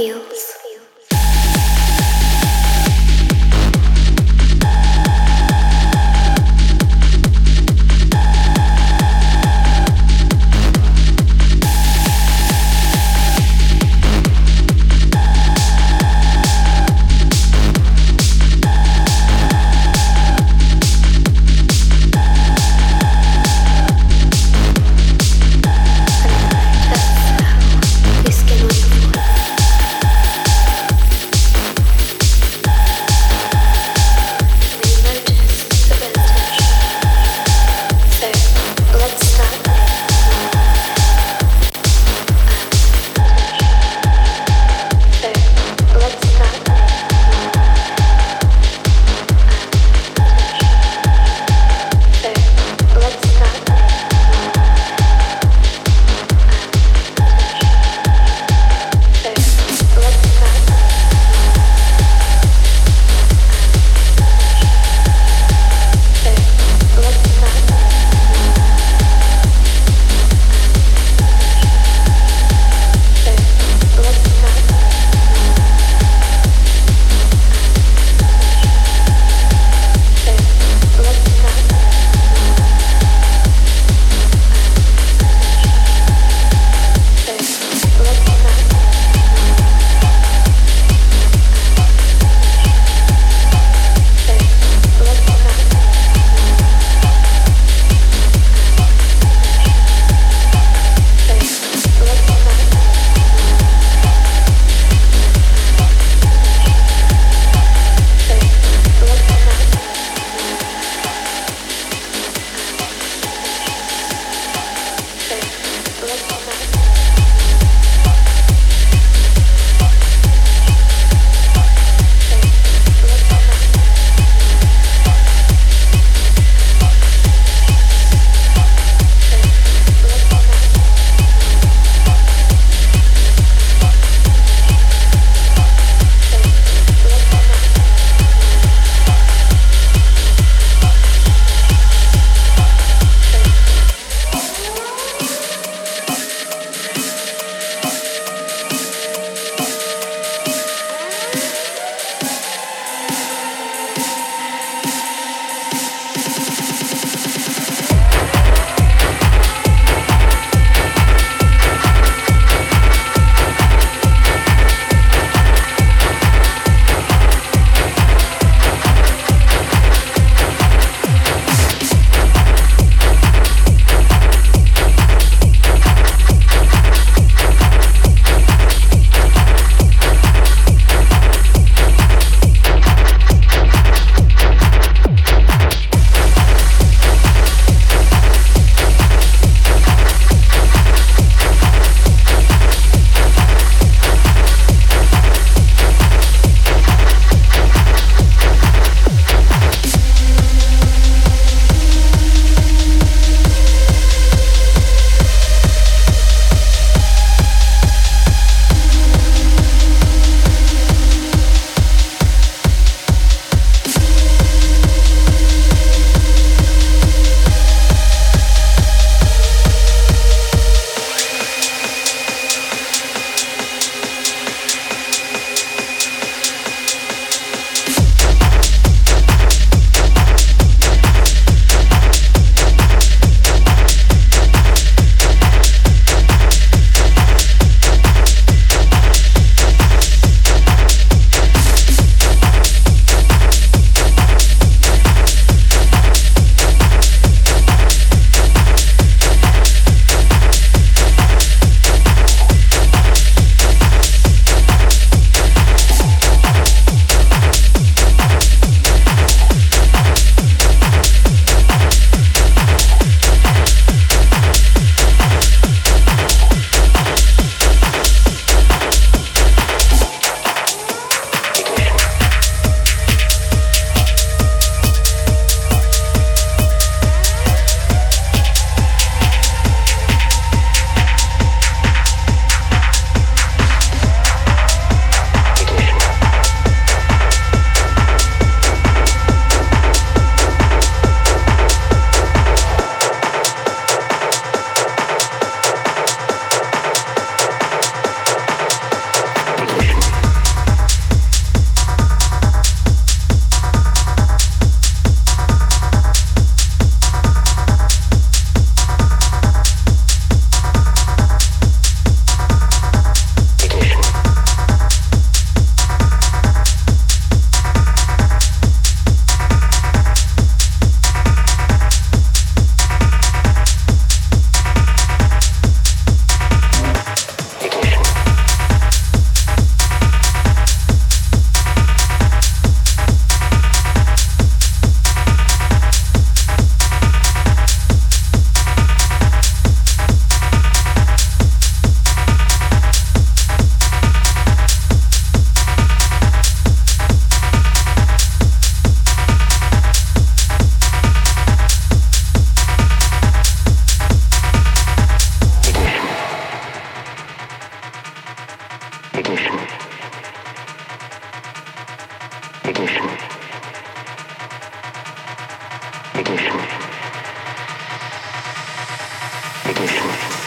feels. 对，对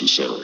relationship.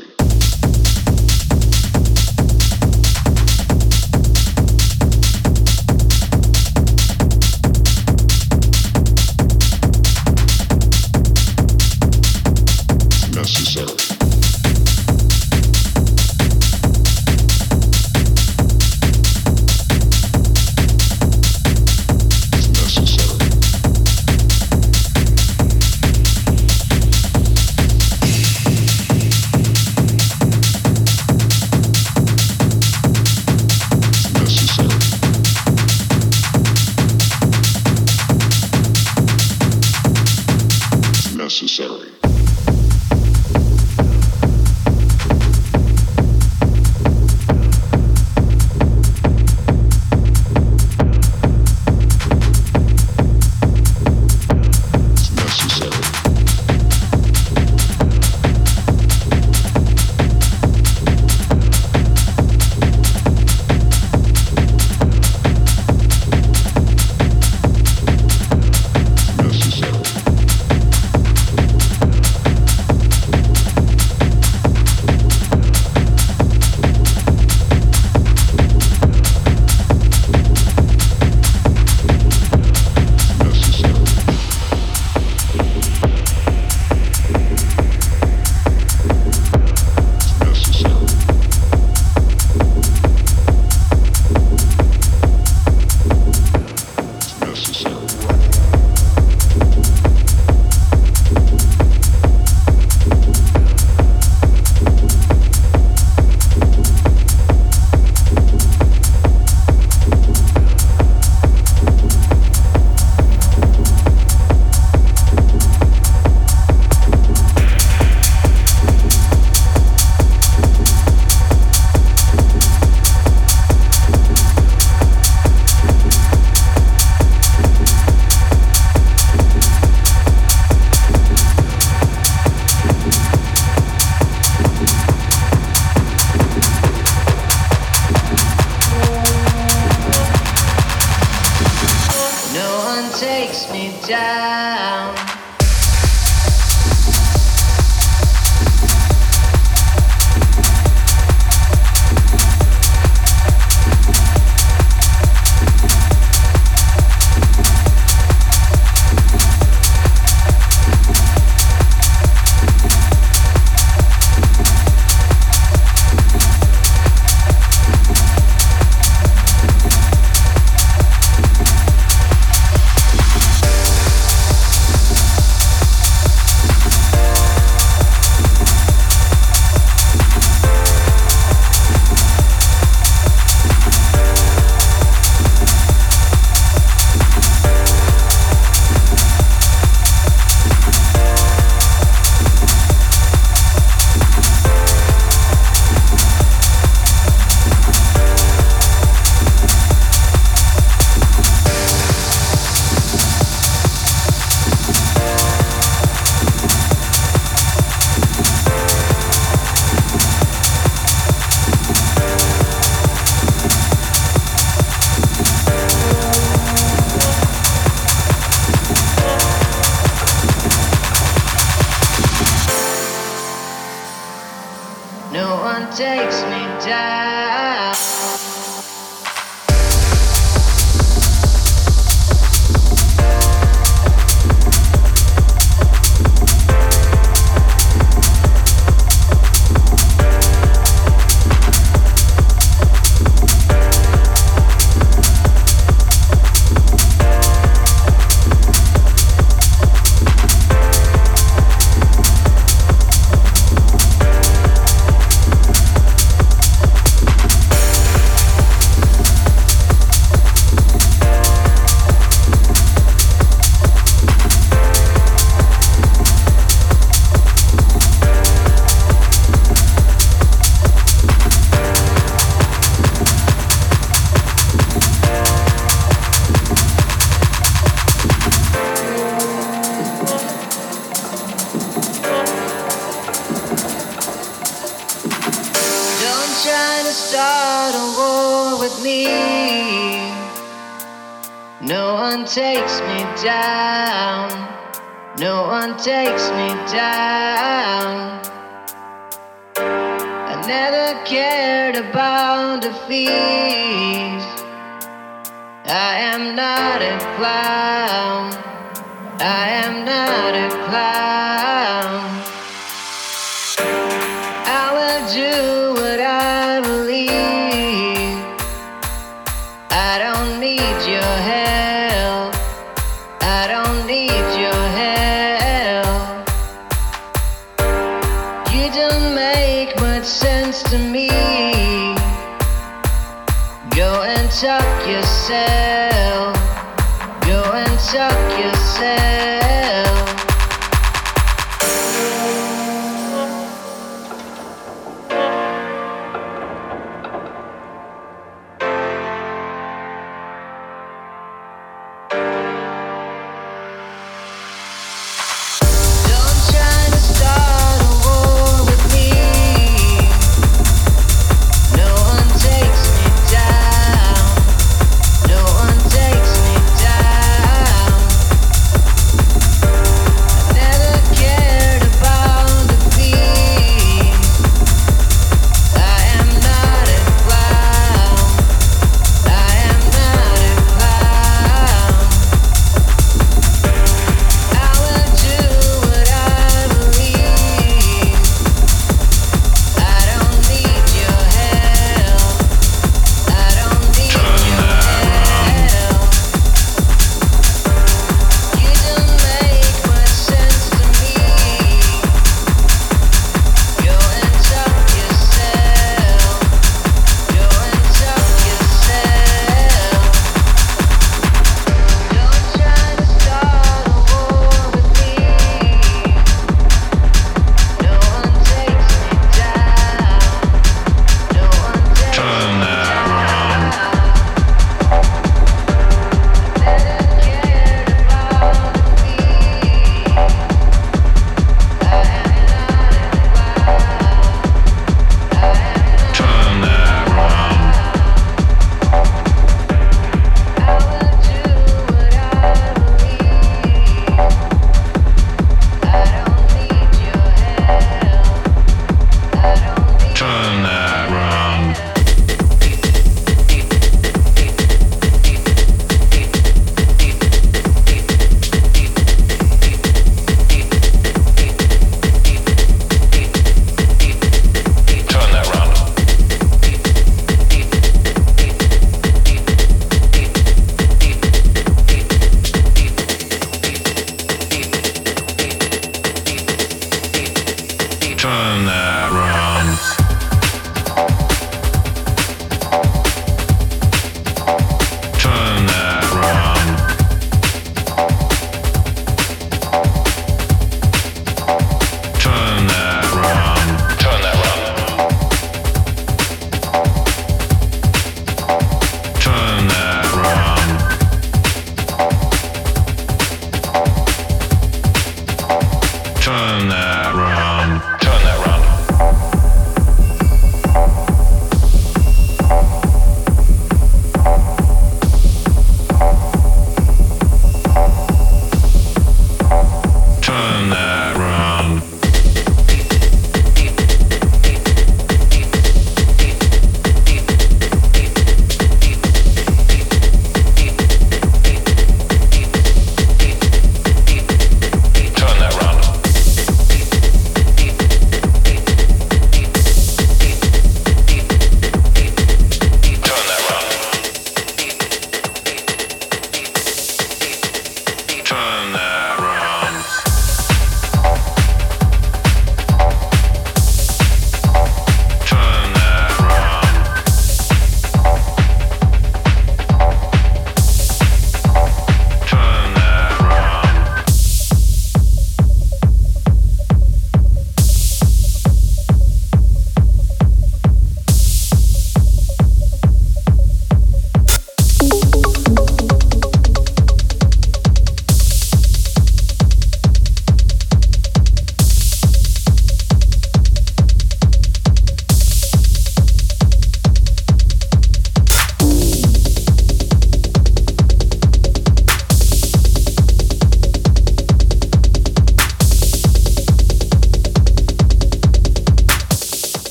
Tuck yourself. Go and tuck yourself.